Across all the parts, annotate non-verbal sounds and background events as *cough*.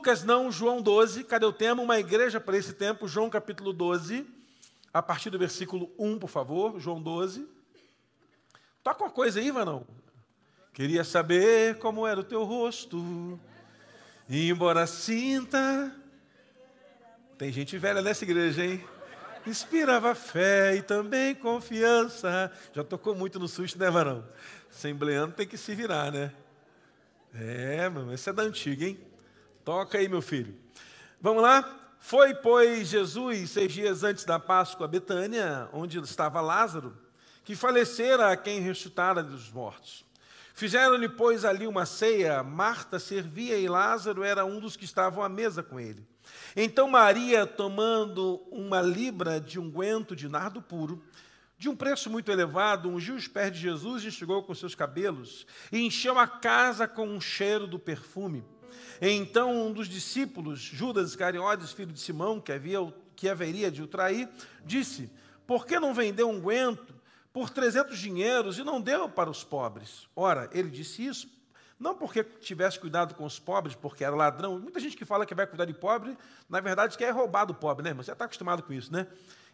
Lucas não, João 12. Cadê o tema? Uma igreja para esse tempo, João capítulo 12. A partir do versículo 1, por favor, João 12. Toca uma coisa aí, Vanão. Queria saber como era o teu rosto. E embora sinta. Tem gente velha nessa igreja, hein? Inspirava fé e também confiança. Já tocou muito no susto, né, varão? Assembleando tem que se virar, né? É, mano, esse é da antiga, hein? Toca aí, meu filho. Vamos lá? Foi, pois, Jesus, seis dias antes da Páscoa, a Betânia, onde estava Lázaro, que falecera a quem ressuscitara dos mortos. Fizeram-lhe, pois, ali uma ceia. Marta servia e Lázaro era um dos que estavam à mesa com ele. Então Maria, tomando uma libra de unguento de nardo puro, de um preço muito elevado, ungiu os pés de Jesus e enxugou com seus cabelos, e encheu a casa com um cheiro do perfume. Então um dos discípulos, Judas Iscariotes, filho de Simão, que, havia, que haveria de o trair, disse, por que não vendeu unguento por trezentos dinheiros e não deu para os pobres? Ora, ele disse isso não porque tivesse cuidado com os pobres, porque era ladrão. Muita gente que fala que vai cuidar de pobre, na verdade quer roubar do pobre, né? Mas você está acostumado com isso, né?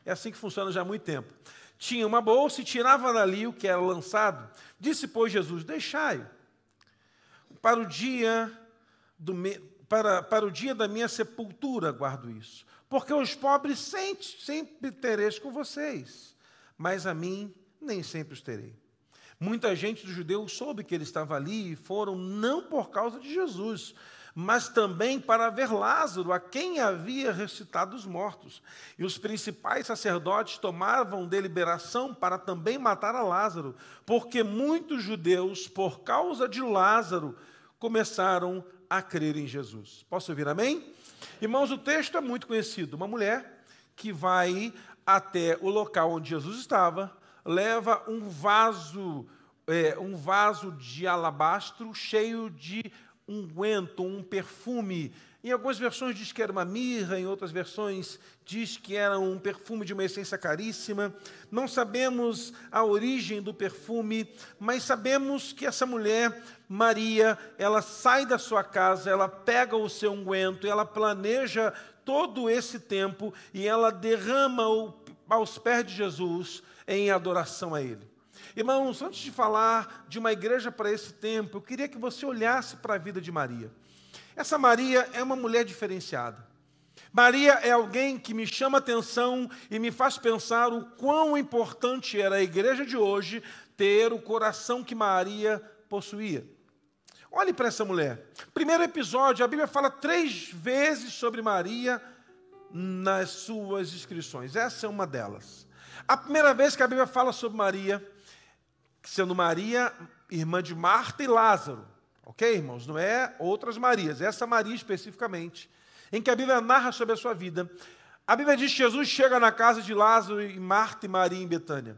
É assim que funciona já há muito tempo. Tinha uma bolsa e tirava dali o que era lançado. Disse, pois, Jesus: Deixai para o dia me... para, para o dia da minha sepultura guardo isso. Porque os pobres sempre, sempre tereis com vocês, mas a mim nem sempre os terei. Muita gente dos judeus soube que ele estava ali e foram não por causa de Jesus, mas também para ver Lázaro, a quem havia ressuscitado os mortos. E os principais sacerdotes tomavam deliberação para também matar a Lázaro, porque muitos judeus, por causa de Lázaro, começaram a crer em Jesus. Posso ouvir amém? Irmãos, o texto é muito conhecido. Uma mulher que vai até o local onde Jesus estava, leva um vaso, é, um vaso de alabastro cheio de unguento, um perfume. Em algumas versões diz que era uma mirra, em outras versões diz que era um perfume de uma essência caríssima. Não sabemos a origem do perfume, mas sabemos que essa mulher, Maria, ela sai da sua casa, ela pega o seu unguento, ela planeja todo esse tempo e ela derrama o, aos pés de Jesus em adoração a Ele. Irmãos, antes de falar de uma igreja para esse tempo, eu queria que você olhasse para a vida de Maria. Essa Maria é uma mulher diferenciada. Maria é alguém que me chama atenção e me faz pensar o quão importante era a igreja de hoje ter o coração que Maria possuía. Olhe para essa mulher. Primeiro episódio, a Bíblia fala três vezes sobre Maria nas suas inscrições. Essa é uma delas. A primeira vez que a Bíblia fala sobre Maria, sendo Maria irmã de Marta e Lázaro, ok, irmãos? Não é outras Marias, essa Maria especificamente, em que a Bíblia narra sobre a sua vida. A Bíblia diz que Jesus chega na casa de Lázaro e Marta e Maria em Betânia.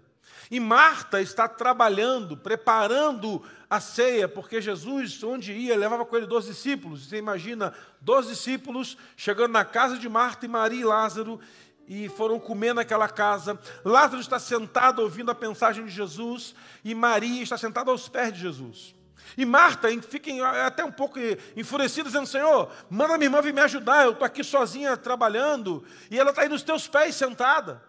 E Marta está trabalhando, preparando a ceia, porque Jesus, onde ia, levava com ele doze discípulos. Você imagina, doze discípulos chegando na casa de Marta e Maria e Lázaro, e foram comer naquela casa. Lázaro está sentado ouvindo a mensagem de Jesus e Maria está sentada aos pés de Jesus. E Marta fica até um pouco enfurecida, dizendo: Senhor, manda minha irmã vir me ajudar. Eu estou aqui sozinha trabalhando e ela está aí nos teus pés sentada.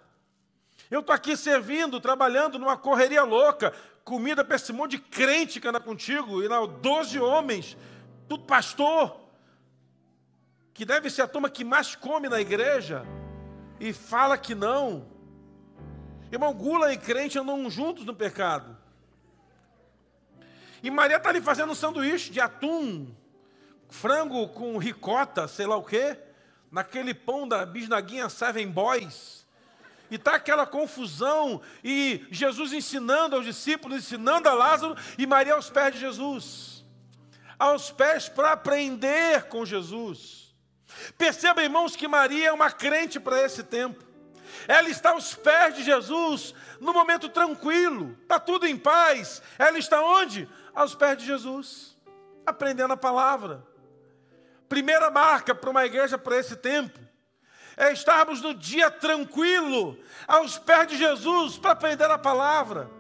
Eu estou aqui servindo, trabalhando numa correria louca, comida para esse monte de crente que anda contigo, e lá, 12 homens, tudo pastor, que deve ser a turma que mais come na igreja e fala que não. Irmão, gula e crente andam juntos no pecado. E Maria está ali fazendo um sanduíche de atum, frango com ricota, sei lá o quê, naquele pão da bisnaguinha Seven Boys. E está aquela confusão, e Jesus ensinando aos discípulos, ensinando a Lázaro, e Maria aos pés de Jesus. Aos pés para aprender com Jesus. Perceba, irmãos, que Maria é uma crente para esse tempo. Ela está aos pés de Jesus, no momento tranquilo, está tudo em paz. Ela está onde? Aos pés de Jesus, aprendendo a palavra. Primeira marca para uma igreja para esse tempo é estarmos no dia tranquilo, aos pés de Jesus, para aprender a palavra,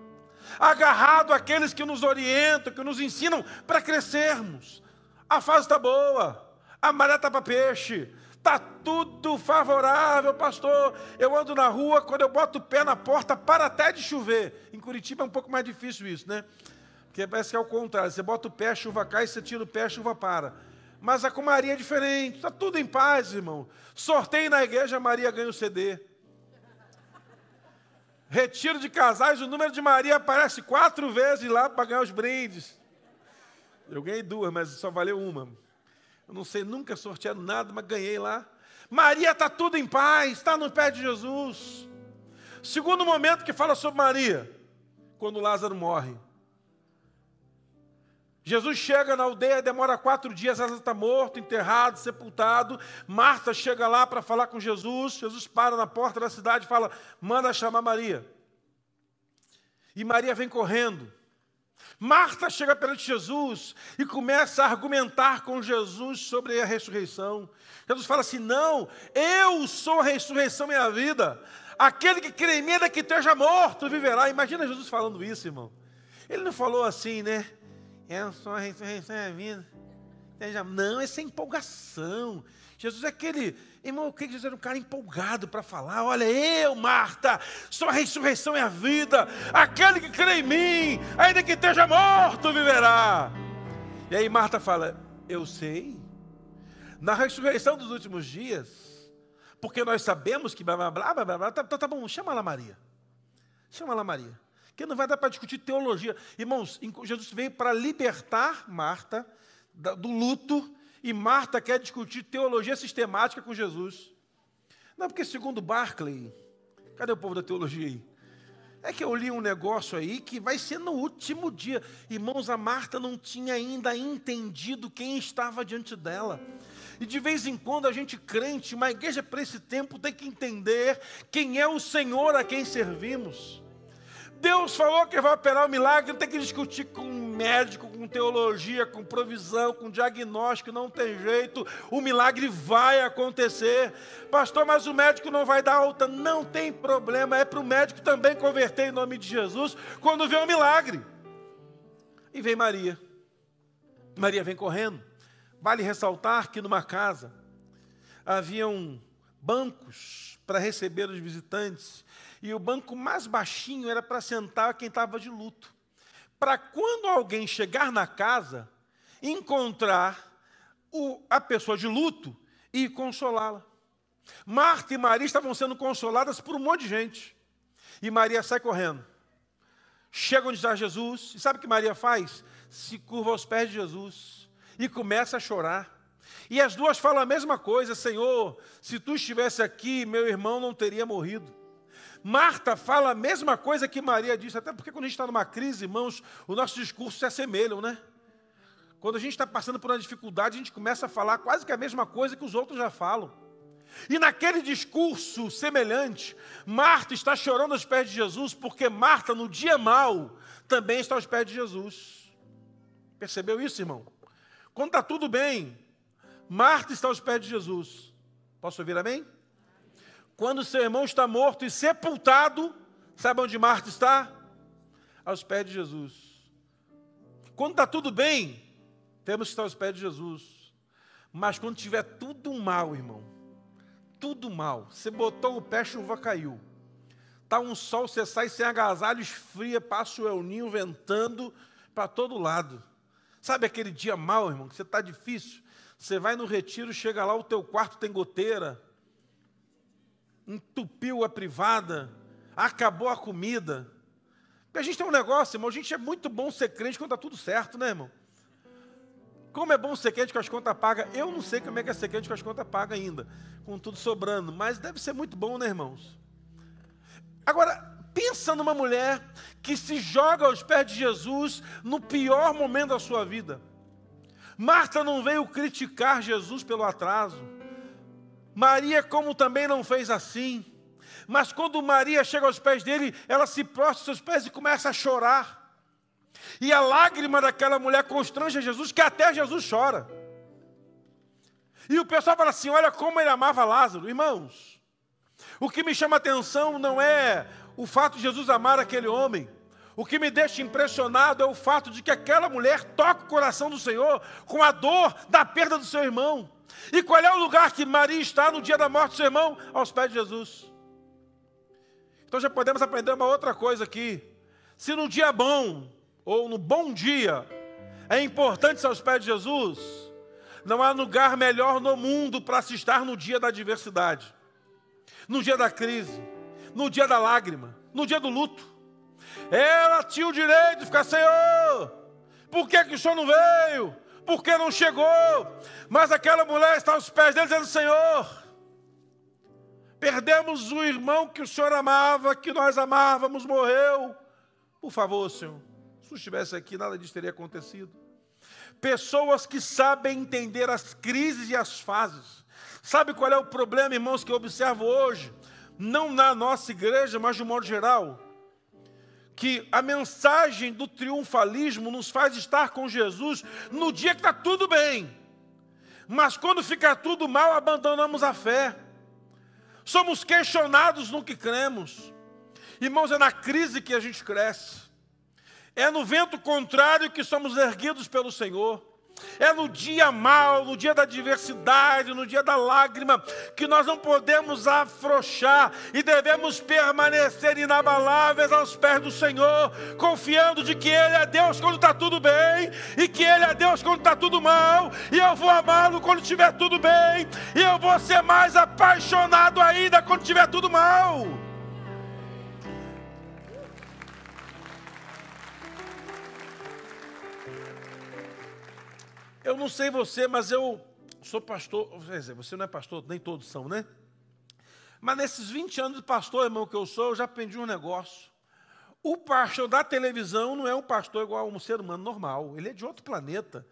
agarrado àqueles que nos orientam, que nos ensinam para crescermos. A fase está boa, A maré está para peixe. Está tudo favorável, pastor. Eu ando na rua, quando eu boto o pé na porta, para até de chover. Em Curitiba é um pouco mais difícil isso, né? Porque parece que é o contrário. Você bota o pé, a chuva cai, você tira o pé, a chuva para. Mas a com Maria é diferente. Está tudo em paz, irmão. Sorteio na igreja, Maria ganha o CD. Retiro de casais, o número de Maria aparece quatro vezes lá para ganhar os brindes. Eu ganhei duas, mas só valeu uma. Eu não sei nunca sorteado nada, mas ganhei lá. Maria está tudo em paz, está no pé de Jesus. Segundo momento que fala sobre Maria, quando Lázaro morre. Jesus chega na aldeia, demora quatro dias, Lázaro está morto, enterrado, sepultado. Marta chega lá para falar com Jesus. Jesus para na porta da cidade e fala: manda chamar Maria. E Maria vem correndo. Marta chega perante Jesus e começa a argumentar com Jesus sobre a ressurreição. Jesus fala assim: Não, eu sou a ressurreição e a vida. Aquele que crê em mim, ainda que esteja morto, viverá. Imagina Jesus falando isso, irmão. Ele não falou assim, né? Eu sou a ressurreição e a vida. Não, essa é empolgação. Jesus é aquele Irmão, eu creio que Jesus era um cara empolgado para falar: olha, eu, Marta, sou a ressurreição e a vida, aquele que crê em mim, ainda que esteja morto, viverá. E aí Marta fala: eu sei, na ressurreição dos últimos dias, porque nós sabemos que blá blá blá blá, blá tá, tá, tá bom, chama lá Maria, chama lá Maria, que não vai dar para discutir teologia. Irmãos, Jesus veio para libertar Marta do luto e Marta quer discutir teologia sistemática com Jesus. Não, porque segundo Barclay, cadê o povo da teologia aí? É que eu li um negócio aí que vai ser no último dia. Irmãos, a Marta não tinha ainda entendido quem estava diante dela. E de vez em quando a gente crente, uma igreja para esse tempo tem que entender quem é o Senhor a quem servimos. Deus falou que vai operar o milagre, não tem que discutir com médico, com teologia, com provisão, com diagnóstico, não tem jeito, o milagre vai acontecer. Pastor, mas o médico não vai dar alta, não tem problema, é para o médico também converter em nome de Jesus quando vê o milagre. E vem Maria. Maria vem correndo. Vale ressaltar que numa casa haviam bancos para receber os visitantes e o banco mais baixinho era para sentar quem estava de luto. Para quando alguém chegar na casa, encontrar o, a pessoa de luto e consolá-la. Marta e Maria estavam sendo consoladas por um monte de gente. E Maria sai correndo. Chega onde está Jesus, e sabe o que Maria faz? Se curva aos pés de Jesus e começa a chorar. E as duas falam a mesma coisa: Senhor, se tu estivesse aqui, meu irmão não teria morrido. Marta fala a mesma coisa que Maria disse, até porque quando a gente está numa crise, irmãos, o nosso discurso se assemelham, né? Quando a gente está passando por uma dificuldade, a gente começa a falar quase que a mesma coisa que os outros já falam. E naquele discurso semelhante, Marta está chorando aos pés de Jesus, porque Marta, no dia mau, também está aos pés de Jesus. Percebeu isso, irmão? Quando está tudo bem, Marta está aos pés de Jesus. Posso ouvir amém? Quando seu irmão está morto e sepultado, sabe onde Marta está? Aos pés de Jesus. Quando está tudo bem, temos que estar aos pés de Jesus. Mas quando tiver tudo mal, irmão, tudo mal, você botou o pé, chuva caiu. Está um sol, você sai sem agasalho, esfria, passa o elninho ventando para todo lado. Sabe aquele dia mal, irmão, que você está difícil? Você vai no retiro, chega lá, o teu quarto tem goteira, entupiu a privada, acabou a comida. Porque a gente tem um negócio, irmão, a gente é muito bom ser crente quando está tudo certo, né, irmão? Como é bom ser crente com as contas pagas? Eu não sei como é que é ser crente com as contas pagas ainda, com tudo sobrando, mas deve ser muito bom, né, irmãos? Agora, pensa numa mulher que se joga aos pés de Jesus no pior momento da sua vida. Marta não veio criticar Jesus pelo atraso. Maria, como também não fez assim. Mas quando Maria chega aos pés dele, ela se prostra aos seus pés e começa a chorar. E a lágrima daquela mulher constrange Jesus, que até Jesus chora. E o pessoal fala assim: olha como ele amava Lázaro. Irmãos, o que me chama a atenção não é o fato de Jesus amar aquele homem. O que me deixa impressionado é o fato de que aquela mulher toca o coração do Senhor com a dor da perda do seu irmão. E qual é o lugar que Maria está no dia da morte do seu irmão? Aos pés de Jesus. Então já podemos aprender uma outra coisa aqui. Se no dia bom, ou no bom dia, é importante estar aos pés de Jesus, não há lugar melhor no mundo para se estar no dia da adversidade, no dia da crise, no dia da lágrima, no dia do luto. Ela tinha o direito de ficar, Senhor, por que, que o Senhor não veio? Por que não chegou? Mas aquela mulher está aos pés dele dizendo, Senhor, perdemos o irmão que o Senhor amava, que nós amávamos, morreu. Por favor, Senhor, se estivesse aqui, nada disso teria acontecido. Pessoas que sabem entender as crises e as fases. Sabe qual é o problema, irmãos, que eu observo hoje? Não na nossa igreja, mas de um modo geral que a mensagem do triunfalismo nos faz estar com Jesus no dia que está tudo bem. Mas quando fica tudo mal, abandonamos a fé. Somos questionados no que cremos. Irmãos, é na crise que a gente cresce. É no vento contrário que somos erguidos pelo Senhor. É no dia mal, no dia da adversidade, no dia da lágrima, que nós não podemos afrouxar e devemos permanecer inabaláveis aos pés do Senhor, confiando de que Ele é Deus quando está tudo bem, e que Ele é Deus quando está tudo mal, e eu vou amá-lo quando estiver tudo bem, e eu vou ser mais apaixonado ainda quando estiver tudo mal. Eu não sei você, mas eu sou pastor. Você não é pastor, nem todos são, né? Mas nesses 20 anos de pastor, irmão, que eu sou, eu já aprendi um negócio. O pastor da televisão não é um pastor igual a um ser humano normal. Ele é de outro planeta.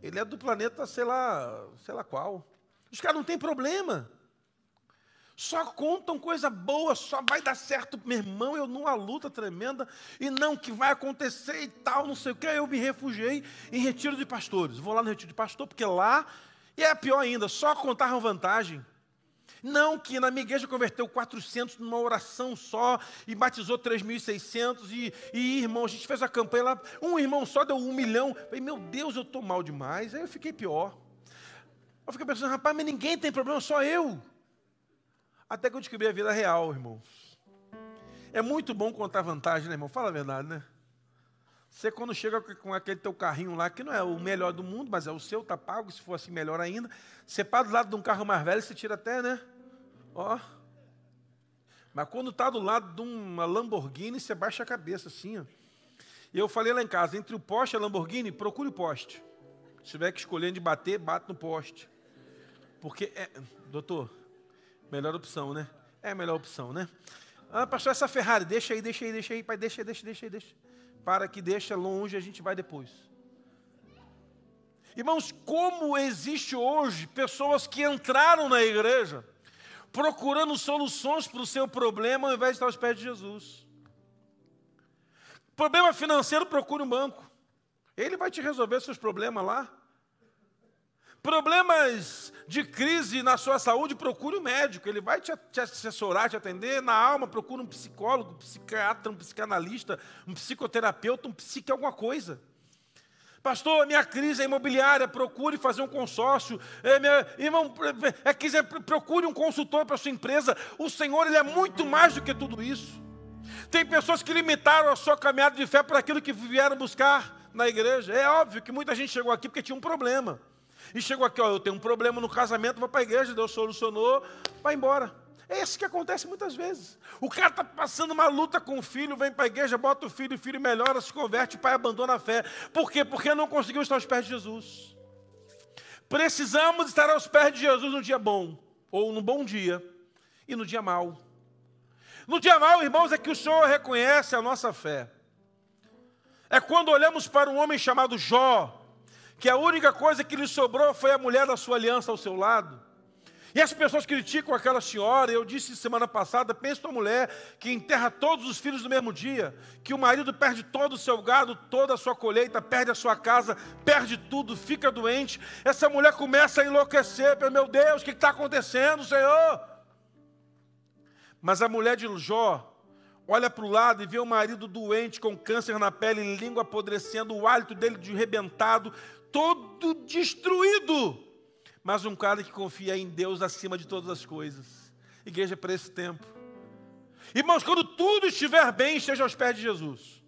Ele é do planeta, sei lá, sei lá qual. Os caras não têm problema. Só contam coisa boa, só vai dar certo, meu irmão, eu numa luta tremenda, e não que vai acontecer e tal, não sei o que, eu me refugiei em retiro de pastores. Vou lá no retiro de pastor, porque lá, e é pior ainda, só contaram vantagem. Não que na minha igreja converteu 400 numa oração só e batizou 3.600 e, e irmão, a gente fez a campanha lá, um irmão só deu um milhão. Falei, meu Deus, eu estou mal demais. Aí eu fiquei pior. Eu fiquei pensando, rapaz, mas ninguém tem problema, só eu. Até que eu descobri a vida real, irmãos. É muito bom contar vantagem, né, irmão? Fala a verdade, né? Você quando chega com aquele teu carrinho lá, que não é o melhor do mundo, mas é o seu, tá pago, se for assim melhor ainda. Você para do lado de um carro mais velho, você tira até, né? Ó. Mas quando está do lado de uma Lamborghini, você baixa a cabeça assim, ó. E eu falei lá em casa, entre o poste e a Lamborghini, procure o poste. Se tiver que escolher de bater, bate no poste. Porque, é, doutor, Melhor opção, né? É a melhor opção, né? Ah, pastor, essa Ferrari, deixa aí, deixa aí, deixa aí, pai, deixa, deixa, deixa, deixa. Para que deixa longe, a gente vai depois. Irmãos, como existe hoje pessoas que entraram na igreja procurando soluções para o seu problema ao invés de estar aos pés de Jesus. Problema financeiro, procure um banco. Ele vai te resolver seus problemas lá. Problemas de crise na sua saúde, procure um médico, ele vai te, te assessorar, te atender. Na alma, procure um psicólogo, um psiquiatra, um psicanalista, um psicoterapeuta, um psique alguma coisa. Pastor, minha crise é imobiliária, procure fazer um consórcio. É, minha, irmão, é, quiser, procure um consultor para sua empresa. O Senhor ele é muito mais do que tudo isso. Tem pessoas que limitaram a sua caminhada de fé por aquilo que vieram buscar na igreja. É óbvio que muita gente chegou aqui porque tinha um problema. E chegou aqui, ó, eu tenho um problema no casamento, vou para a igreja, Deus solucionou, vai embora. É isso que acontece muitas vezes. O cara está passando uma luta com o filho, vem para a igreja, bota o filho, o filho melhora, se converte, o pai abandona a fé. Por quê? Porque não conseguiu estar aos pés de Jesus. Precisamos estar aos pés de Jesus no dia bom, ou no bom dia, e no dia mau. No dia mau, irmãos, é que o Senhor reconhece a nossa fé. É quando olhamos para um homem chamado Jó, que a única coisa que lhe sobrou foi a mulher da sua aliança ao seu lado. E as pessoas criticam aquela senhora, eu disse semana passada, pensa numa mulher que enterra todos os filhos no mesmo dia, que o marido perde todo o seu gado, toda a sua colheita, perde a sua casa, perde tudo, fica doente. Essa mulher começa a enlouquecer, meu Deus, o que está acontecendo, Senhor? Mas a mulher de Jó olha para o lado e vê o marido doente, com câncer na pele, língua apodrecendo, o hálito dele de rebentado, todo destruído. mas um cara que confia em Deus acima de todas as coisas. Igreja para esse tempo. Irmãos, quando tudo estiver bem, esteja aos pés de Jesus.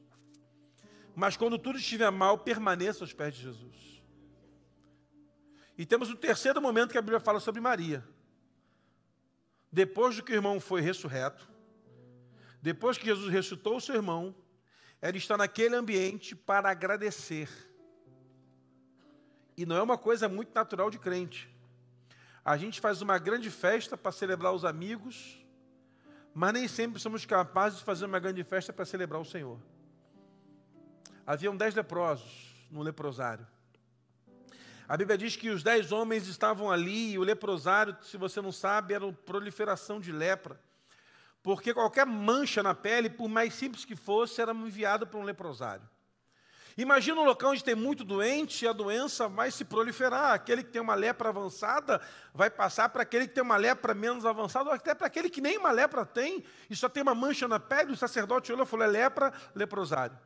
Mas quando tudo estiver mal, permaneça aos pés de Jesus. E temos o terceiro momento que a Bíblia fala sobre Maria. Depois do que o irmão foi ressurreto, depois que Jesus ressuscitou o seu irmão, ela está naquele ambiente para agradecer. E não é uma coisa muito natural de crente. A gente faz uma grande festa para celebrar os amigos, mas nem sempre somos capazes de fazer uma grande festa para celebrar o Senhor. Haviam dez leprosos no leprosário. A Bíblia diz que os dez homens estavam ali e o leprosário, se você não sabe, era uma proliferação de lepra. Porque qualquer mancha na pele, por mais simples que fosse, era enviada para um leprosário. Imagina um local onde tem muito doente e a doença vai se proliferar. Aquele que tem uma lepra avançada vai passar para aquele que tem uma lepra menos avançada, ou até para aquele que nem uma lepra tem e só tem uma mancha na pele. O sacerdote olhou e falou: é lepra, leprosário.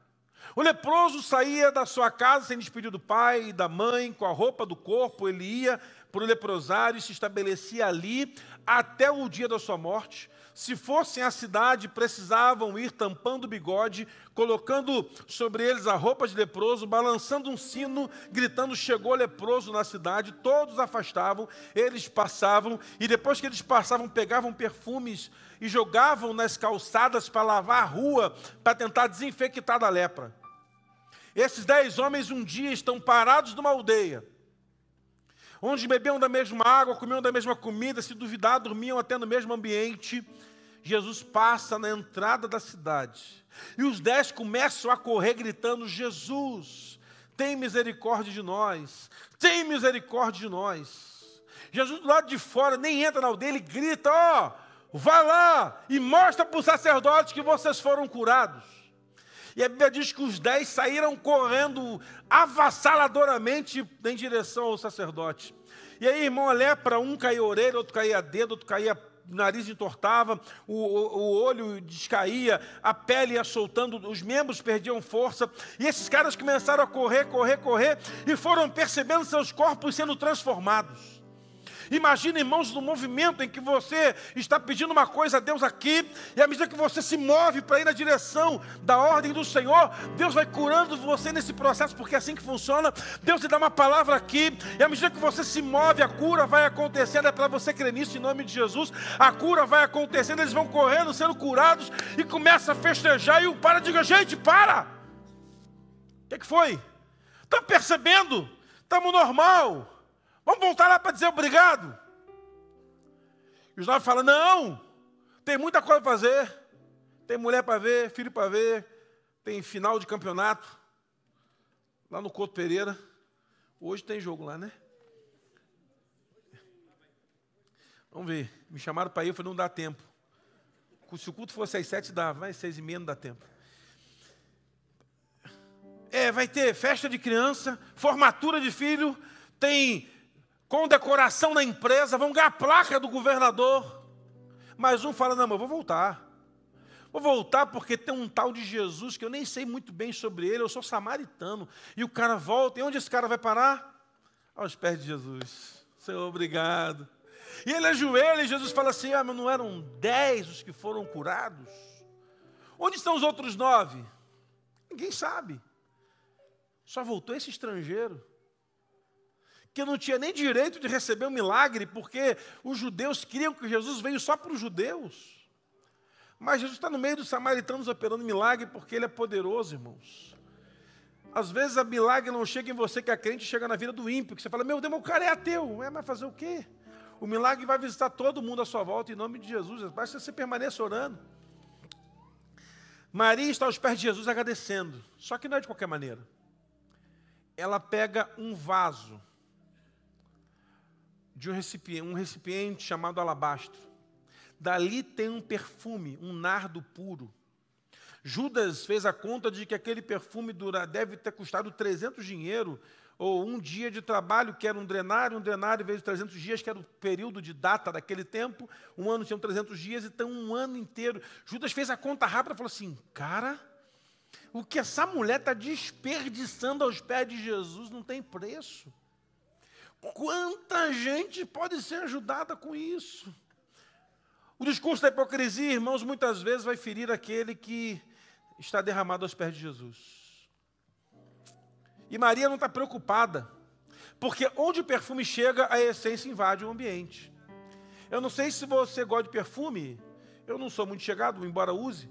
O leproso saía da sua casa sem despedir do pai e da mãe, com a roupa do corpo, ele ia para o leprosário e se estabelecia ali até o dia da sua morte. Se fossem à cidade, precisavam ir tampando o bigode, colocando sobre eles a roupa de leproso, balançando um sino, gritando: Chegou leproso na cidade. Todos afastavam, eles passavam, e depois que eles passavam, pegavam perfumes e jogavam nas calçadas para lavar a rua, para tentar desinfectar da lepra. Esses dez homens um dia estão parados numa aldeia onde bebiam da mesma água, comiam da mesma comida, se duvidar, dormiam até no mesmo ambiente. Jesus passa na entrada da cidade e os dez começam a correr gritando: Jesus, tem misericórdia de nós, tem misericórdia de nós. Jesus do lado de fora nem entra na aldeia, ele grita: Ó, oh, vai lá e mostra para os sacerdotes que vocês foram curados. E a Bíblia diz que os dez saíram correndo avassaladoramente em direção ao sacerdote. E aí, irmão, a lepra, um caía a orelha, outro caía dedo, outro caía o nariz entortava, o, o, olho descaía, a pele ia soltando, os membros perdiam força. E esses caras começaram a correr, correr, correr, e foram percebendo seus corpos sendo transformados. Imagina, irmãos, no movimento em que você está pedindo uma coisa a Deus aqui, e à medida que você se move para ir na direção da ordem do Senhor, Deus vai curando você nesse processo, porque é assim que funciona. Deus te dá uma palavra aqui, e à medida que você se move, a cura vai acontecendo. É para você crer nisso em nome de Jesus. A cura vai acontecendo, eles vão correndo, sendo curados, e começa a festejar. E o para diga: gente, para! O que, que foi? Está percebendo? Estamos normal. Vamos voltar lá para dizer obrigado. E os nove falam: não, tem muita coisa para fazer. Tem mulher para ver, filho para ver, tem final de campeonato. Lá no Couto Pereira. Hoje tem jogo lá, né? Vamos ver. Me chamaram para ir, eu falei, não dá tempo. Se o culto fosse às sete, dava, mas seis e meia não dá tempo. É, vai ter festa de criança, formatura de filho, tem com decoração na empresa, vão ganhar a placa do governador. Mas um fala: não, mas eu vou voltar. Vou voltar porque tem um tal de Jesus que eu nem sei muito bem sobre ele, eu sou samaritano. E o cara volta, e onde esse cara vai parar? Aos pés de Jesus. Senhor, obrigado. E ele ajoelha e Jesus fala assim: Ah, mas não eram dez os que foram curados? Onde estão os outros nove? Ninguém sabe. Só voltou esse estrangeiro que não tinha nem direito de receber o um milagre, porque os judeus criam que Jesus veio só para os judeus. Mas Jesus está no meio dos samaritanos operando milagre porque ele é poderoso, irmãos. Às vezes a milagre não chega em você que é crente, chega na vida do ímpio, que você fala, meu Deus, o cara é ateu, é, mas fazer o quê? O milagre vai visitar todo mundo à sua volta em nome de Jesus, basta você permaneça orando. Maria está aos pés de Jesus agradecendo, só que não é de qualquer maneira. Ela pega um vaso de um recipiente, um recipiente chamado alabastro. Dali tem um perfume, um nardo puro. Judas fez a conta de que aquele perfume dura, deve ter custado 300 dinheiro, ou um dia de trabalho, que era um drenário, um drenário vezes 300 dias, que era o período de data daquele tempo, um ano tinha 300 dias, então um ano inteiro. Judas fez a conta rápida e falou assim, cara, o que essa mulher está desperdiçando aos pés de Jesus não tem preço. Quanta gente pode ser ajudada com isso? O discurso da hipocrisia, irmãos, muitas vezes vai ferir aquele que está derramado aos pés de Jesus. E Maria não está preocupada, porque onde o perfume chega, a essência invade o ambiente. Eu não sei se você gosta de perfume, eu não sou muito chegado, embora use.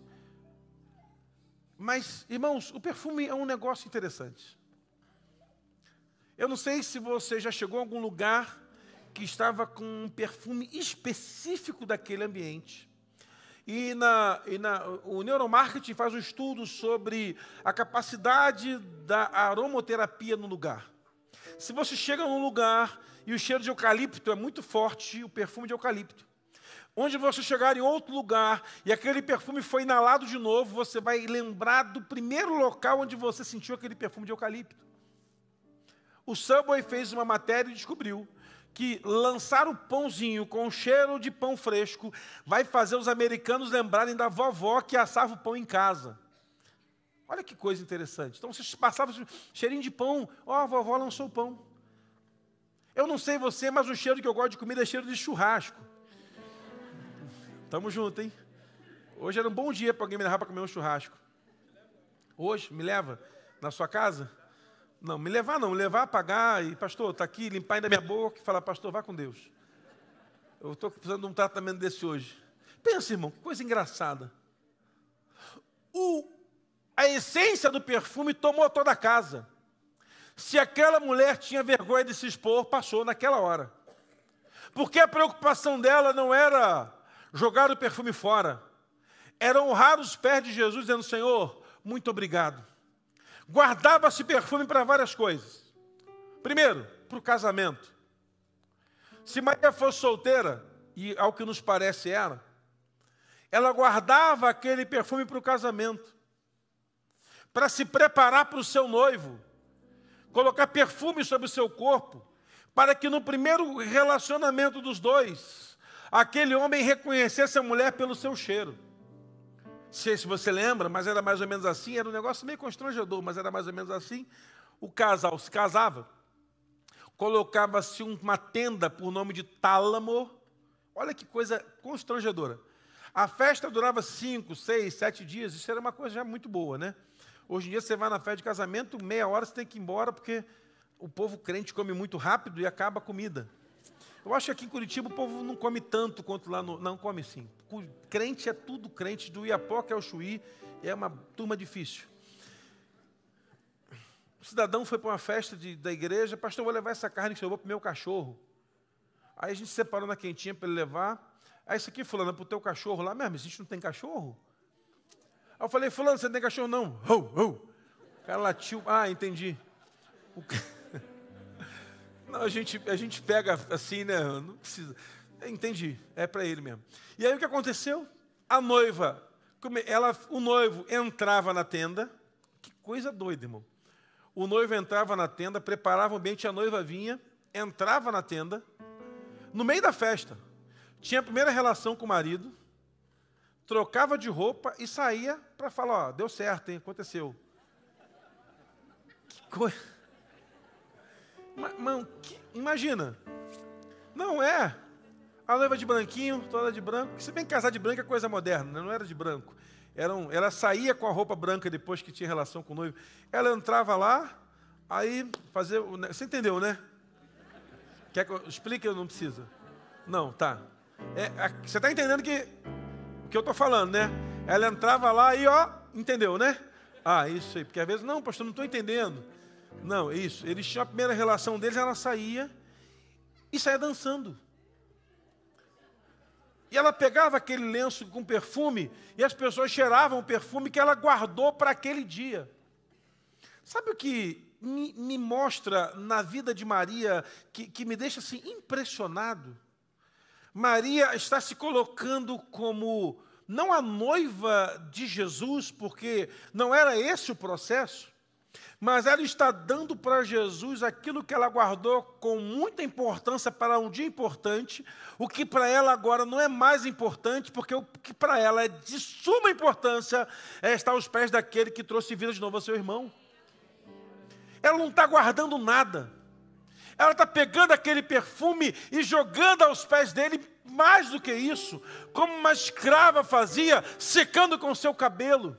Mas, irmãos, o perfume é um negócio interessante. Eu não sei se você já chegou a algum lugar que estava com um perfume específico daquele ambiente. E, na, e na, o neuromarketing faz um estudo sobre a capacidade da aromoterapia no lugar. Se você chega num lugar e o cheiro de eucalipto é muito forte, o perfume de eucalipto. Onde você chegar em outro lugar e aquele perfume foi inalado de novo, você vai lembrar do primeiro local onde você sentiu aquele perfume de eucalipto. O Subway fez uma matéria e descobriu que lançar o pãozinho com cheiro de pão fresco vai fazer os americanos lembrarem da vovó que assava o pão em casa. Olha que coisa interessante. Então vocês passavam cheirinho de pão, ó, oh, a vovó lançou o pão. Eu não sei você, mas o cheiro que eu gosto de comida é cheiro de churrasco. Tamo junto, hein? Hoje era um bom dia para alguém me levar para comer um churrasco. Hoje, me leva na sua casa? Não, me levar não, me levar a pagar e, pastor, está aqui, limpar ainda minha boca e falar, pastor, vá com Deus. Eu estou precisando de um tratamento desse hoje. Pensa, irmão, que coisa engraçada. O, a essência do perfume tomou toda a casa. Se aquela mulher tinha vergonha de se expor, passou naquela hora. Porque a preocupação dela não era jogar o perfume fora, era honrar os pés de Jesus, dizendo: Senhor, muito obrigado guardava-se perfume para várias coisas. Primeiro, para o casamento. Se Maria fosse solteira, e ao que nos parece era, ela guardava aquele perfume para o casamento, para se preparar para o seu noivo, colocar perfume sobre o seu corpo, para que no primeiro relacionamento dos dois, aquele homem reconhecesse a mulher pelo seu cheiro sei se você lembra, mas era mais ou menos assim, era um negócio meio constrangedor, mas era mais ou menos assim. O casal se casava, colocava-se uma tenda por nome de tálamo. Olha que coisa constrangedora. A festa durava cinco, seis, sete dias, isso era uma coisa já muito boa, né? Hoje em dia você vai na festa de casamento, meia hora você tem que ir embora, porque o povo crente come muito rápido e acaba a comida. Eu acho que aqui em Curitiba o povo não come tanto quanto lá no. Não, come sim. Crente é tudo crente, do Iapoca ao Chuí, é uma turma difícil. O cidadão foi para uma festa de, da igreja, pastor, vou levar essa carne que vou para o meu cachorro. Aí a gente separou na quentinha para ele levar. Aí isso aqui, fulano, é para o teu cachorro lá mesmo, a gente não tem cachorro? Aí eu falei, fulano, você não tem cachorro não? Ho, ho. O cara latiu, ah, entendi. O cara... Não, a gente, a gente pega assim, né? Não precisa. Entendi, é para ele mesmo. E aí o que aconteceu? A noiva, ela, o noivo entrava na tenda. Que coisa doida, irmão. O noivo entrava na tenda, preparava o ambiente, a noiva vinha, entrava na tenda, no meio da festa, tinha a primeira relação com o marido, trocava de roupa e saía para falar: ó, deu certo, hein? Aconteceu. Que coisa. Mano, imagina. Não é. A noiva de branquinho, toda de branco. Se bem que casar de branco é coisa moderna, né? não era de branco. Era um, ela saía com a roupa branca depois que tinha relação com o noivo. Ela entrava lá, aí fazer. Você entendeu, né? Quer que eu explique não precisa? Não, tá. É, você está entendendo que o que eu estou falando, né? Ela entrava lá e ó, entendeu, né? Ah, isso aí. Porque às vezes, não, pastor, não estou entendendo. Não, isso. Eles tinham a primeira relação deles, ela saía e saía dançando. E ela pegava aquele lenço com perfume e as pessoas cheiravam o perfume que ela guardou para aquele dia. Sabe o que me, me, mostra na vida de Maria, que, que me deixa assim impressionado? Maria está se colocando como não a noiva de Jesus, porque não era esse o processo, mas ela está dando para Jesus aquilo que ela guardou com muita importância para um dia importante, o que para ela agora não é mais importante, porque o que para ela é de suma importância é estar aos pés daquele que trouxe vida de novo ao seu irmão. Ela não está guardando nada. Ela está pegando aquele perfume e jogando aos pés dele, mais do que isso, como uma escrava fazia, secando com seu cabelo.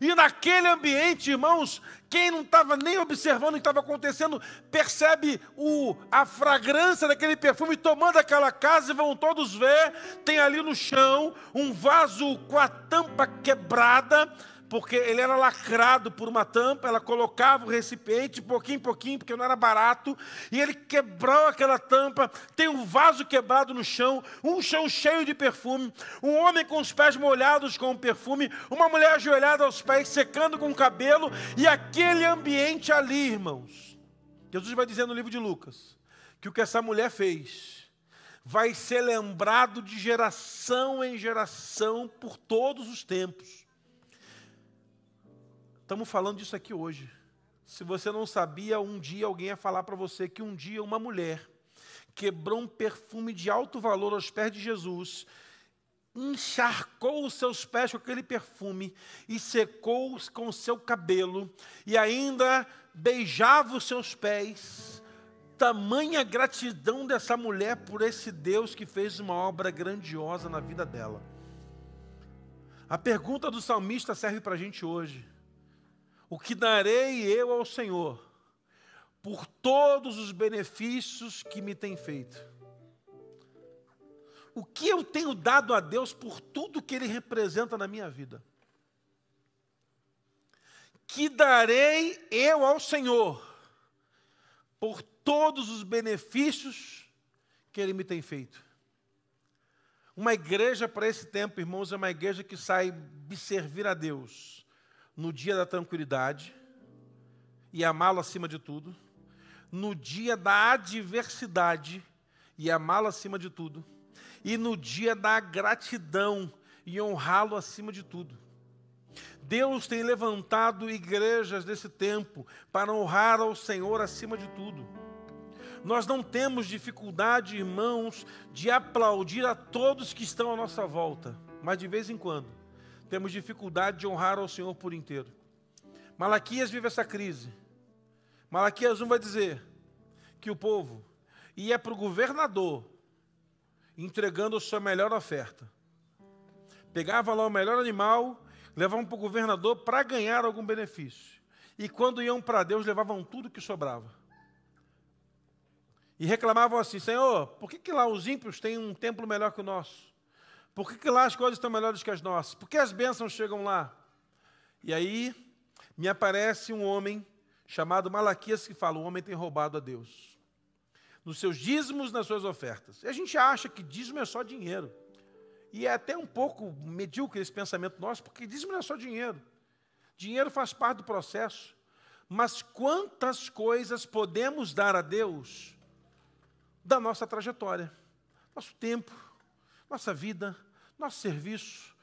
E naquele ambiente, irmãos, quem não estava nem observando o que estava acontecendo, percebe o, a fragrância daquele perfume tomando aquela casa e vão todos ver. Tem ali no chão um vaso com a tampa quebrada, porque ele era lacrado por uma tampa, ela colocava o recipiente, pouquinho em pouquinho, porque não era barato, e ele quebrou aquela tampa, tem um vaso quebrado no chão, um chão cheio de perfume, um homem com os pés molhados com o perfume, uma mulher ajoelhada aos pés, secando com o cabelo, e aquele ambiente ali, irmãos. Jesus vai dizer no livro de Lucas, que o que essa mulher fez, vai ser lembrado de geração em geração por todos os tempos. Estamos falando disso aqui hoje. Se você não sabia, um dia alguém ia falar para você que um dia uma mulher quebrou um perfume de alto valor aos pés de Jesus, encharcou os seus pés com aquele perfume e secou-os com o seu cabelo e ainda beijava os seus pés. Tamanha gratidão dessa mulher por esse Deus que fez uma obra grandiosa na vida dela. A pergunta do salmista serve para a gente hoje. O que darei eu ao Senhor por todos os benefícios que me tem feito? O que eu tenho dado a Deus por tudo que Ele representa na minha vida? Que darei eu ao Senhor por todos os benefícios que Ele me tem feito? Uma igreja para esse tempo, irmãos, é uma igreja que sai de servir a Deus no dia da tranquilidade e amá-lo acima de tudo, no dia da adversidade e amá-lo acima de tudo, e no dia da gratidão e honrá-lo acima de tudo. Deus tem levantado igrejas desse tempo para honrar ao Senhor acima de tudo. Nós não temos dificuldade, irmãos, de aplaudir a todos que estão à nossa volta, mas de vez em quando temos dificuldade de honrar ao Senhor por inteiro. Malaquias vive essa crise. Malaquias 1 vai dizer que o povo ia para o governador entregando a sua melhor oferta. Pegava lá o melhor animal, levavam para o governador para ganhar algum benefício. E quando iam para Deus, levavam tudo que sobrava. E reclamavam assim: Senhor, por que, que lá os ímpios têm um templo melhor que o nosso? Por que, que lá as coisas estão melhores que as nossas? Por que as bênçãos chegam lá? E aí me aparece um homem chamado Malaquias que fala: o homem tem roubado a Deus. Nos seus dízimos, nas suas ofertas. E a gente acha que dízimo é só dinheiro. E é até um pouco medíocre esse pensamento nosso, porque dízimo não é só dinheiro. Dinheiro faz parte do processo. Mas quantas coisas podemos dar a Deus da nossa trajetória? Nosso tempo, nossa vida, nosso serviço.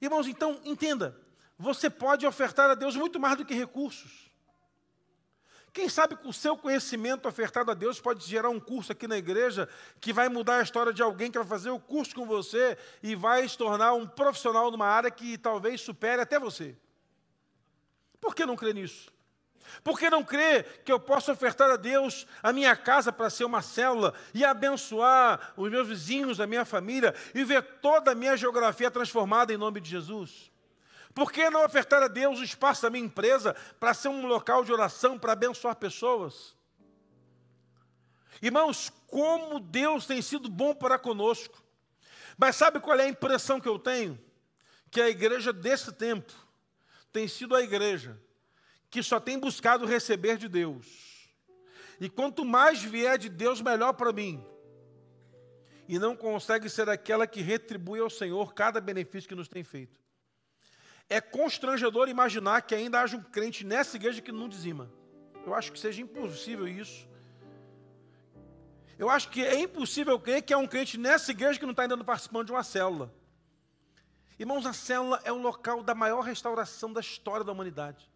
Irmãos, então, entenda, você pode ofertar a Deus muito mais do que recursos. Quem sabe com o seu conhecimento ofertado a Deus pode gerar um curso aqui na igreja que vai mudar a história de alguém que vai fazer o curso com você e vai se tornar um profissional numa área que talvez supere até você. Por que não crer nisso? Por que não crer que eu posso ofertar a Deus a minha casa para ser uma célula e abençoar os meus vizinhos, a minha família e ver toda a minha geografia transformada em nome de Jesus? Por que não ofertar a Deus o espaço da minha empresa para ser um local de oração para abençoar pessoas? Irmãos, como Deus tem sido bom para conosco. Mas sabe qual é a impressão que eu tenho? Que a igreja desse tempo tem sido a igreja que só tem buscado receber de Deus. E quanto mais vier de Deus, melhor para mim. E não consegue ser aquela que retribui ao Senhor cada benefício que nos tem feito. É constrangedor imaginar que ainda haja um crente nessa igreja que não dizima. Eu acho que seja impossível isso. Eu acho que é impossível crer que há um crente nessa igreja que não está ainda participando de uma célula. Irmãos, a célula é o local da maior restauração da história da humanidade.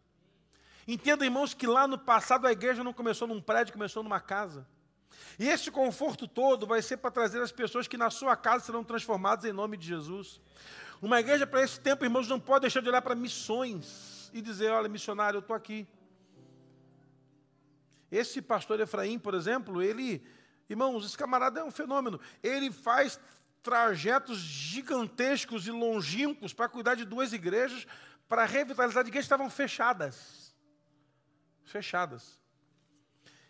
Entenda, irmãos, que lá no passado a igreja não começou num prédio, começou numa casa. E esse conforto todo vai ser para trazer as pessoas que na sua casa serão transformadas em nome de Jesus. Uma igreja para esse tempo, irmãos, não pode deixar de olhar para missões e dizer: olha, missionário, eu estou aqui. Esse pastor Efraim, por exemplo, ele, irmãos, esse camarada é um fenômeno. Ele faz trajetos gigantescos e longínquos para cuidar de duas igrejas, para revitalizar de igrejas que estavam fechadas. Fechadas.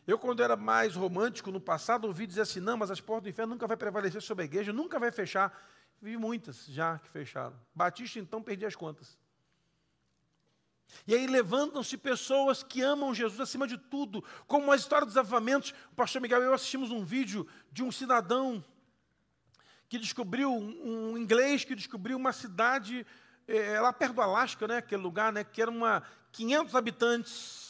Eu, quando era mais romântico no passado, ouvi dizer assim: não, mas as portas do inferno nunca vai prevalecer sobre a igreja, nunca vai fechar. Vi muitas já que fecharam. Batista, então, perdi as contas. E aí levantam-se pessoas que amam Jesus acima de tudo, como a história dos avamentos. O pastor Miguel e eu assistimos um vídeo de um cidadão que descobriu, um, um inglês que descobriu uma cidade é, lá perto do Alasca, né, aquele lugar, né, que era uma 500 habitantes,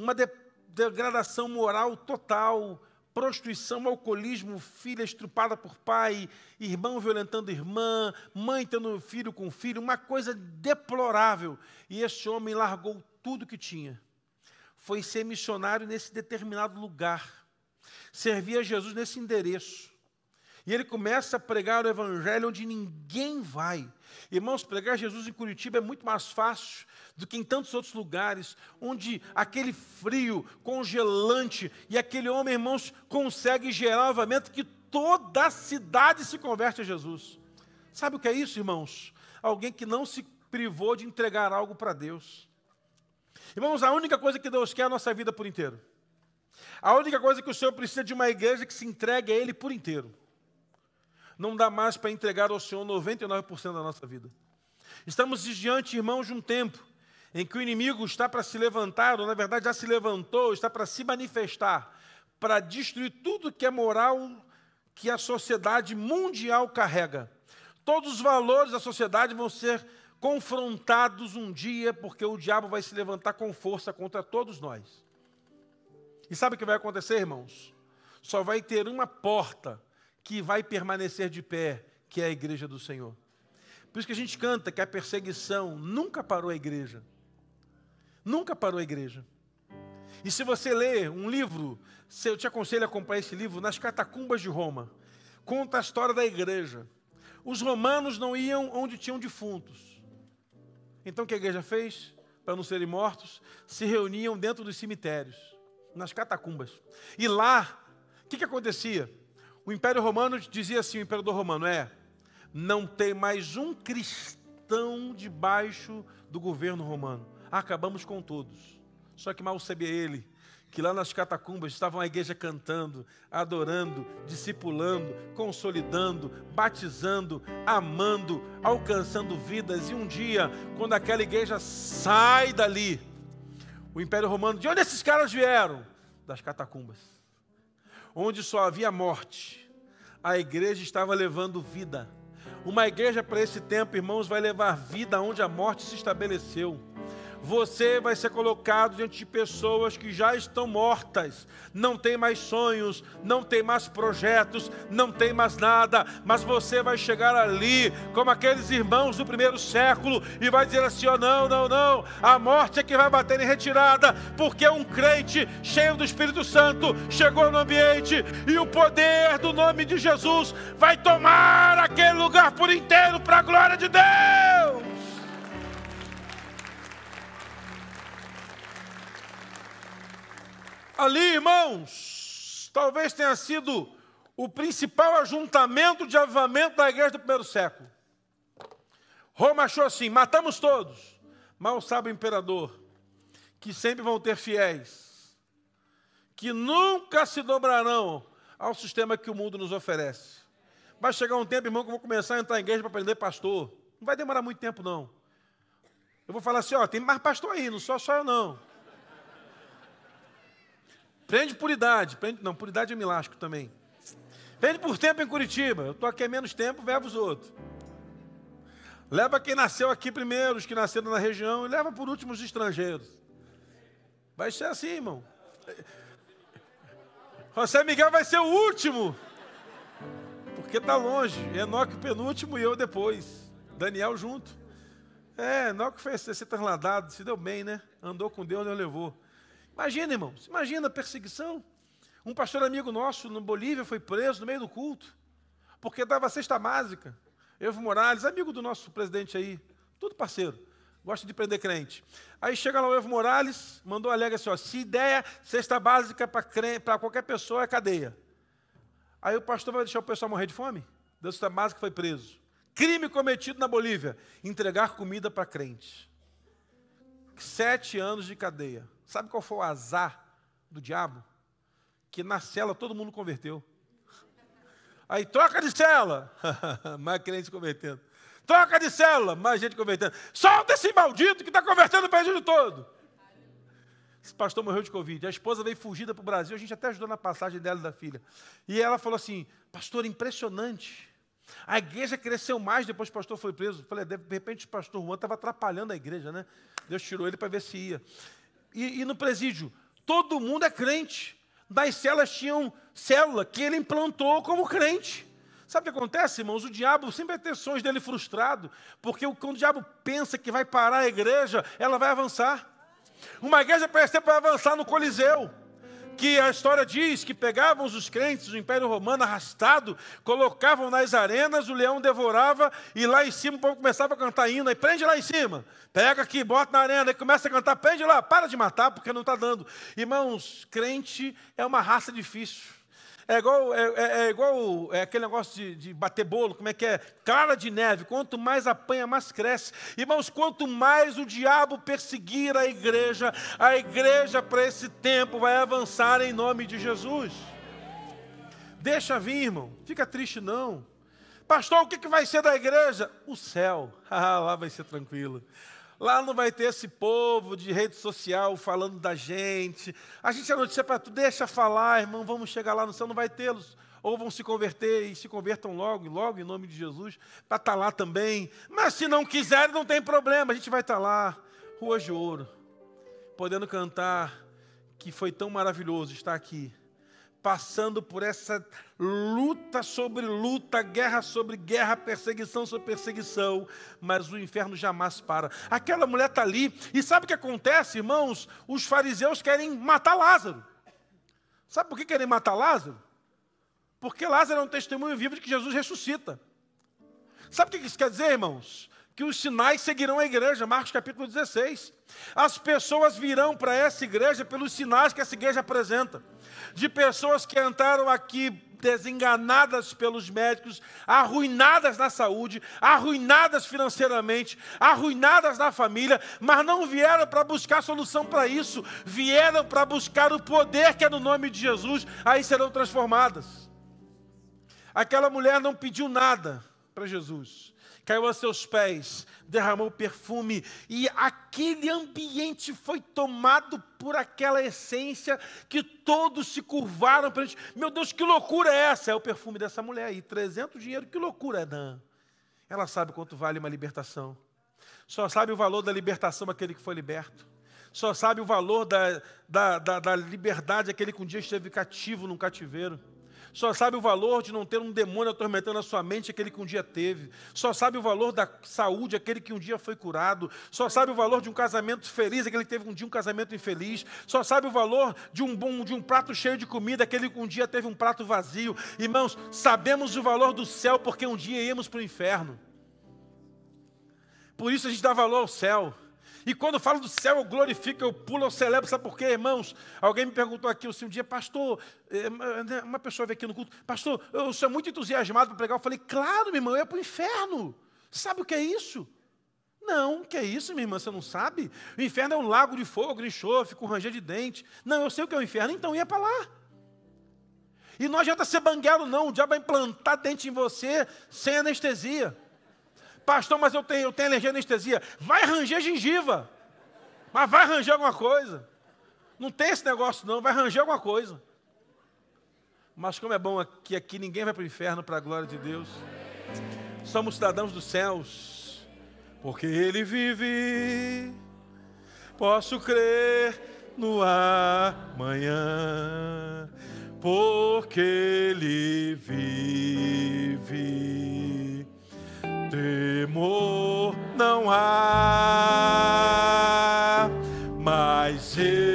uma de, degradação moral total, prostituição, alcoolismo, filha estrupada por pai, irmão violentando irmã, mãe tendo filho com filho, uma coisa deplorável. E esse homem largou tudo que tinha. Foi ser missionário nesse determinado lugar. Servia Jesus nesse endereço. E ele começa a pregar o evangelho onde ninguém vai. Irmãos, pregar Jesus em Curitiba é muito mais fácil do que em tantos outros lugares, onde aquele frio congelante e aquele homem, irmãos, consegue gerar um avamento que toda a cidade se converte a Jesus. Sabe o que é isso, irmãos? Alguém que não se privou de entregar algo para Deus. Irmãos, a única coisa que Deus quer é a nossa vida por inteiro. A única coisa que o Senhor precisa de uma igreja que se entregue a Ele por inteiro não dá mais para entregar ao Senhor 99% da nossa vida. Estamos diante, irmãos, de um tempo em que o inimigo está para se levantar, ou na verdade já se levantou, está para se manifestar, para destruir tudo que é moral que a sociedade mundial carrega. Todos os valores da sociedade vão ser confrontados um dia, porque o diabo vai se levantar com força contra todos nós. E sabe o que vai acontecer, irmãos? Só vai ter uma porta que vai permanecer de pé, que é a igreja do Senhor. Por isso que a gente canta que a perseguição nunca parou a igreja. Nunca parou a igreja. E se você ler um livro, eu te aconselho a comprar esse livro, Nas Catacumbas de Roma. Conta a história da igreja. Os romanos não iam onde tinham defuntos. Então o que a igreja fez? Para não serem mortos, se reuniam dentro dos cemitérios, nas catacumbas. E lá, o que, que acontecia? O Império Romano dizia assim: o imperador romano é, não tem mais um cristão debaixo do governo romano. Acabamos com todos. Só que mal sabia ele que lá nas catacumbas estavam a igreja cantando, adorando, discipulando, consolidando, batizando, amando, alcançando vidas. E um dia, quando aquela igreja sai dali, o Império Romano, de onde esses caras vieram? Das catacumbas onde só havia morte, a igreja estava levando vida. Uma igreja para esse tempo, irmãos, vai levar vida onde a morte se estabeleceu você vai ser colocado diante de pessoas que já estão mortas, não tem mais sonhos, não tem mais projetos, não tem mais nada, mas você vai chegar ali, como aqueles irmãos do primeiro século, e vai dizer assim: oh, não, não, não, a morte é que vai bater em retirada, porque um crente cheio do Espírito Santo chegou no ambiente e o poder do nome de Jesus vai tomar aquele lugar por inteiro para a glória de Deus. Ali, irmãos, talvez tenha sido o principal ajuntamento de avivamento da igreja do primeiro século. Roma achou assim: matamos todos. Mal sabe o imperador que sempre vão ter fiéis, que nunca se dobrarão ao sistema que o mundo nos oferece. Vai chegar um tempo, irmão, que eu vou começar a entrar em igreja para aprender pastor. Não vai demorar muito tempo, não. Eu vou falar assim: ó, tem mais pastor aí, não sou só eu, não. Prende por idade. Prende, não, por idade eu me lasco também. Prende por tempo em Curitiba. Eu estou aqui há menos tempo, leva os outros. Leva quem nasceu aqui primeiro, os que nasceram na região, e leva por último os estrangeiros. Vai ser assim, irmão. José Miguel vai ser o último. Porque está longe. Enoque o penúltimo e eu depois. Daniel junto. É, Enoque foi ser trasladado, se deu bem, né? Andou com Deus, Deus levou. Imagina, irmãos, imagina a perseguição. Um pastor amigo nosso no Bolívia foi preso no meio do culto, porque dava cesta básica. Evo Morales, amigo do nosso presidente aí, tudo parceiro. Gosta de prender crente. Aí chega lá o Evo Morales, mandou alega assim: ó, se ideia, cesta básica para qualquer pessoa é cadeia. Aí o pastor vai deixar o pessoal morrer de fome? Deus cesta básica foi preso. Crime cometido na Bolívia: entregar comida para crente. Sete anos de cadeia. Sabe qual foi o azar do diabo? Que na cela todo mundo converteu. Aí troca de cela, *laughs* mais crente convertendo. Troca de célula, mais gente convertendo. Solta esse maldito que está convertendo o Brasil todo. Esse pastor morreu de Covid. A esposa veio fugida para o Brasil. A gente até ajudou na passagem dela e da filha. E ela falou assim: Pastor, impressionante. A igreja cresceu mais depois que o pastor foi preso. Falei, de repente o pastor Juan estava atrapalhando a igreja, né? Deus tirou ele para ver se ia. E, e, no presídio, todo mundo é crente. Das células tinham célula que ele implantou como crente. Sabe o que acontece, irmãos? O diabo sempre vai ter sonhos dele frustrado, porque quando o diabo pensa que vai parar a igreja, ela vai avançar. Uma igreja parece para avançar no Coliseu que a história diz que pegavam os crentes do Império Romano arrastado, colocavam nas arenas, o leão devorava e lá em cima o povo começava a cantar hino, prende lá em cima, pega aqui, bota na arena, e começa a cantar, prende lá, para de matar porque não está dando. Irmãos, crente é uma raça difícil. É igual, é, é, é igual é aquele negócio de, de, bater bolo, como é que é? Clara de neve. Quanto mais apanha, mais cresce. Irmãos, quanto mais o diabo perseguir a igreja, a igreja para esse tempo vai avançar em nome de Jesus. Deixa vir, irmão. Fica triste, não. Pastor, o que vai ser da igreja? O céu. *laughs* Ah, lá vai ser tranquilo. Lá não vai ter esse povo de rede social falando da gente. A gente é notícia para tu, deixa falar, irmão, vamos chegar lá no céu, não vai tê-los. Ou vão se converter e se convertam logo, logo, em nome de Jesus, para estar tá lá também. Mas se não quiserem, não tem problema, a gente vai estar tá lá, ruas de ouro, podendo cantar que foi tão maravilhoso estar aqui passando por essa luta sobre luta, guerra sobre guerra, perseguição sobre perseguição, mas o inferno jamais para. Aquela mulher está ali, e sabe o que acontece, irmãos? Os fariseus querem matar Lázaro. Sabe por que querem matar Lázaro? Porque Lázaro é um testemunho vivo de que Jesus ressuscita. Sabe o que isso quer dizer, irmãos? Que os sinais seguirão a igreja, Marcos capítulo 16. As pessoas virão para essa igreja pelos sinais que essa igreja apresenta de pessoas que entraram aqui desenganadas pelos médicos, arruinadas na saúde, arruinadas financeiramente, arruinadas na família, mas não vieram para buscar solução para isso, vieram para buscar o poder que é no nome de Jesus, aí serão transformadas. Aquela mulher não pediu nada para Jesus, caiu a seus pés, derramou perfume, e aquele ambiente foi tomado por aquela essência que todos se curvaram para. Meu Deus, que loucura é essa? É o perfume dessa mulher aí, 300 dinheiro, que loucura? Não. Ela sabe quanto vale uma libertação. Só sabe o valor da libertação aquele que foi liberto. Só sabe o valor da, da, da, da liberdade aquele que um dia esteve cativo num cativeiro. Só sabe o valor de não ter um demônio atormentando a sua mente, aquele que um dia teve. Só sabe o valor da saúde, aquele que um dia foi curado. Só sabe o valor de um casamento feliz, aquele que teve um dia um casamento infeliz. Só sabe o valor de um bom, de um prato cheio de comida, aquele que um dia teve um prato vazio. Irmãos, sabemos o valor do céu porque um dia íamos para o inferno. Por isso a gente dá valor ao céu. E quando falo do céu, eu glorifico, eu pulo, eu celebro. Sabe por quê, irmãos? Alguém me perguntou aqui assim, um dia, pastor, eh, né, uma pessoa veio aqui no culto, pastor, eu sou muito entusiasmado para pregar. Eu falei, claro, meu irmão, eu ia para o inferno. Sabe o que é isso? Não, que é isso, minha irmã, você não sabe? O inferno é um lago de fogo, de enxofre, com ranger de dente. Não, eu sei o que é o inferno, então ia para lá. E não adianta ser banguelo, não. O diabo vai implantar dente em você sem anestesia. Pastor, mas eu tenho, eu tenho alergia à anestesia. Vai ranger gengiva. Mas vai arranjar alguma coisa. Não tem esse negócio, não. Vai arranjar alguma coisa. Mas como é bom que aqui ninguém vai para o inferno para a glória de Deus. Somos cidadãos dos céus. Porque Ele vive. Posso crer no amanhã. Porque Ele vive temor não há, mas eu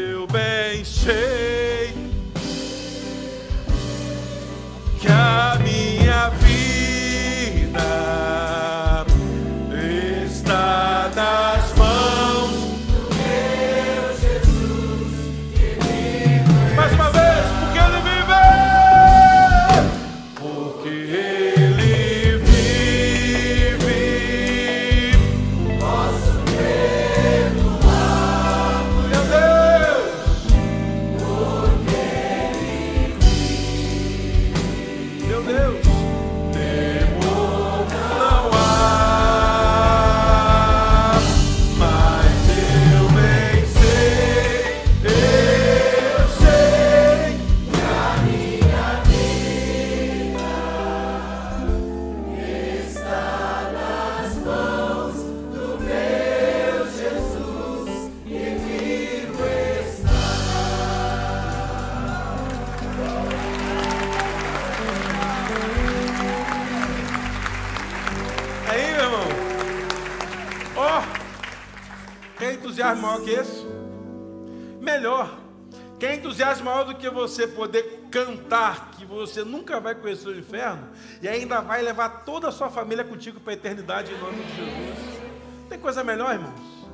você poder cantar que você nunca vai conhecer o inferno e ainda vai levar toda a sua família contigo para a eternidade em nome de Jesus? Tem coisa melhor, irmãos?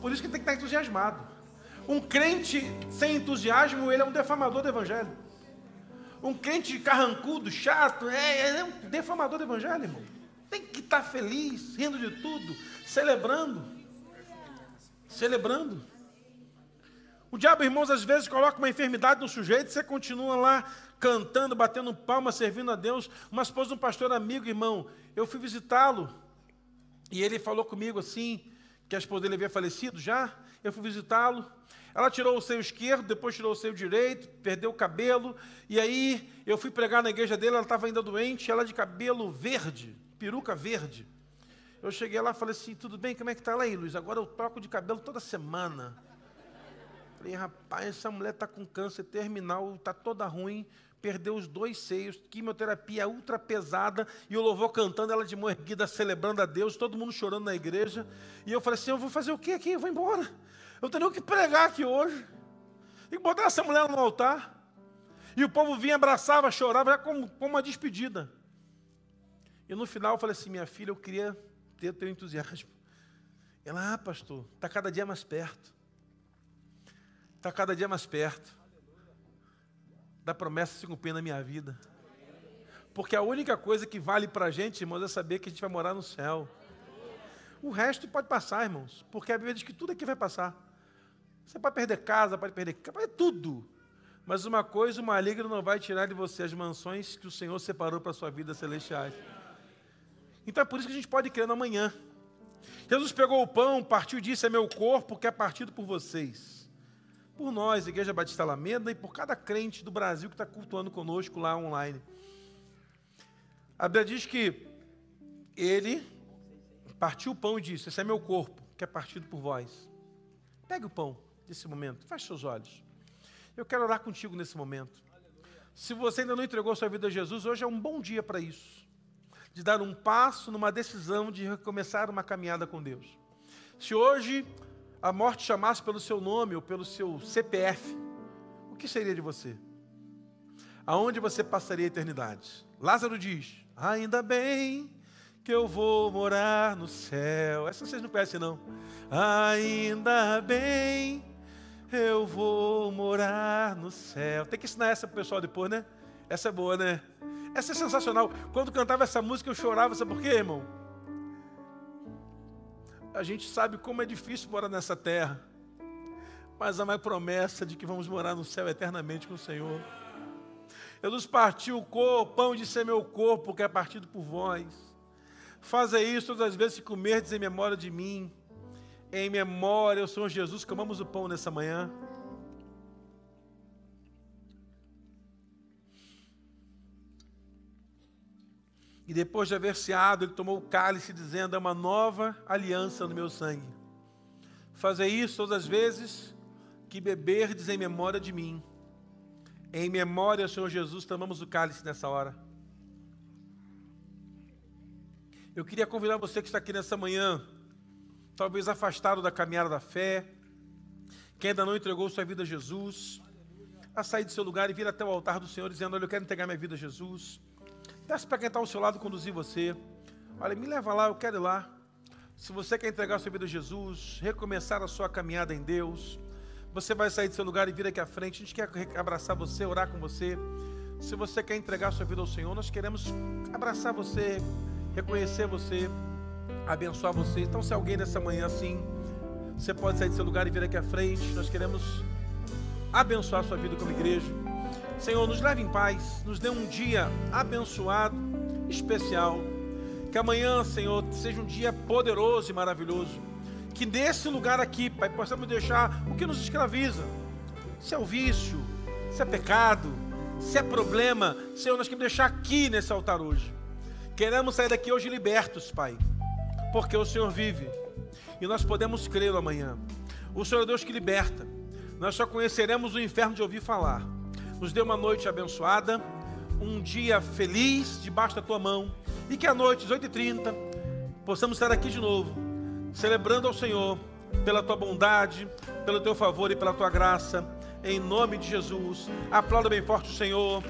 Por isso que tem que estar entusiasmado. Um crente sem entusiasmo, ele é um defamador do evangelho. Um crente carrancudo, chato, é, é um defamador do evangelho, irmão. Tem que estar feliz, rindo de tudo, celebrando. Celebrando. O diabo, irmãos, às vezes coloca uma enfermidade no sujeito, você continua lá cantando, batendo palmas, servindo a Deus. Uma esposa de um pastor amigo, irmão, eu fui visitá-lo e ele falou comigo assim, que a esposa dele havia falecido já. Eu fui visitá-lo. Ela tirou o seio esquerdo, depois tirou o seio direito, perdeu o cabelo. E aí eu fui pregar na igreja dele, ela estava ainda doente, ela de cabelo verde, peruca verde. Eu cheguei lá e falei assim, tudo bem, como é que está lá aí, Luiz? Agora eu troco de cabelo toda semana. Falei, rapaz, essa mulher está com câncer terminal, está toda ruim, perdeu os dois seios, quimioterapia ultra pesada, e o louvor cantando, ela de mão erguida, celebrando a Deus, todo mundo chorando na igreja. E eu falei assim, eu vou fazer o que aqui? Eu vou embora. Eu tenho o que pregar aqui hoje. Tem que botar essa mulher no altar. E o povo vinha, abraçava, chorava, como, como uma despedida. E no final eu falei assim, minha filha, eu queria ter teu entusiasmo. Ela, ah, pastor, está cada dia mais perto. Está cada dia mais perto da promessa se cumprir na minha vida. Porque a única coisa que vale para a gente, irmãos, é saber que a gente vai morar no céu. O resto pode passar, irmãos, porque a Bíblia diz que tudo aqui vai passar. Você pode perder casa, pode perder pode tudo. Mas uma coisa, o maligno não vai tirar de você as mansões que o Senhor separou para a sua vida celestiais. Então é por isso que a gente pode crer no amanhã. Jesus pegou o pão, partiu e disse: É meu corpo que é partido por vocês. Por nós, Igreja Batista Alameda, e por cada crente do Brasil que está cultuando conosco lá online. A Bíblia diz que ele partiu o pão e disse: Esse é meu corpo, que é partido por vós. Pegue o pão nesse momento, feche seus olhos. Eu quero orar contigo nesse momento. Se você ainda não entregou sua vida a Jesus, hoje é um bom dia para isso. De dar um passo numa decisão de recomeçar uma caminhada com Deus. Se hoje a morte chamasse pelo seu nome ou pelo seu CPF, o que seria de você? Aonde você passaria a eternidade? Lázaro diz: Ainda bem que eu vou morar no céu. Essa vocês não conhecem, não. Ainda bem eu vou morar no céu. Tem que ensinar essa pro pessoal depois, né? Essa é boa, né? Essa é sensacional. Quando cantava essa música eu chorava, sabe por quê, irmão? A gente sabe como é difícil morar nessa terra. Mas há uma promessa de que vamos morar no céu eternamente com o Senhor. Jesus partiu o pão de ser meu corpo, que é partido por vós. Faça isso todas as vezes que comerdes em memória de mim. Em memória, eu sou Jesus, comamos o pão nessa manhã. E depois de haver ceado, ele tomou o cálice, dizendo: É uma nova aliança no meu sangue. Fazer isso todas as vezes que beberdes em memória de mim. Em memória, Senhor Jesus, tomamos o cálice nessa hora. Eu queria convidar você que está aqui nessa manhã, talvez afastado da caminhada da fé, que ainda não entregou sua vida a Jesus, a sair do seu lugar e vir até o altar do Senhor, dizendo: Olha, eu quero entregar minha vida a Jesus. Peça para quem está ao seu lado conduzir você. Olha, me leva lá, eu quero ir lá. Se você quer entregar sua vida a Jesus, recomeçar a sua caminhada em Deus, você vai sair do seu lugar e vir aqui à frente. A gente quer abraçar você, orar com você. Se você quer entregar sua vida ao Senhor, nós queremos abraçar você, reconhecer você, abençoar você. Então, se alguém nessa manhã assim, você pode sair do seu lugar e vir aqui à frente. Nós queremos abençoar a sua vida como igreja. Senhor, nos leve em paz, nos dê um dia abençoado, especial. Que amanhã, Senhor, seja um dia poderoso e maravilhoso. Que nesse lugar aqui, Pai, possamos deixar o que nos escraviza. Se é o vício, se é pecado, se é problema, Senhor, nós queremos deixar aqui nesse altar hoje. Queremos sair daqui hoje libertos, Pai, porque o Senhor vive e nós podemos crê-lo amanhã. O Senhor é Deus que liberta. Nós só conheceremos o inferno de ouvir falar. Nos dê uma noite abençoada, um dia feliz debaixo da tua mão e que à noite, às 8h30, possamos estar aqui de novo, celebrando ao Senhor pela tua bondade, pelo teu favor e pela tua graça em nome de Jesus. Aplauda bem forte o Senhor.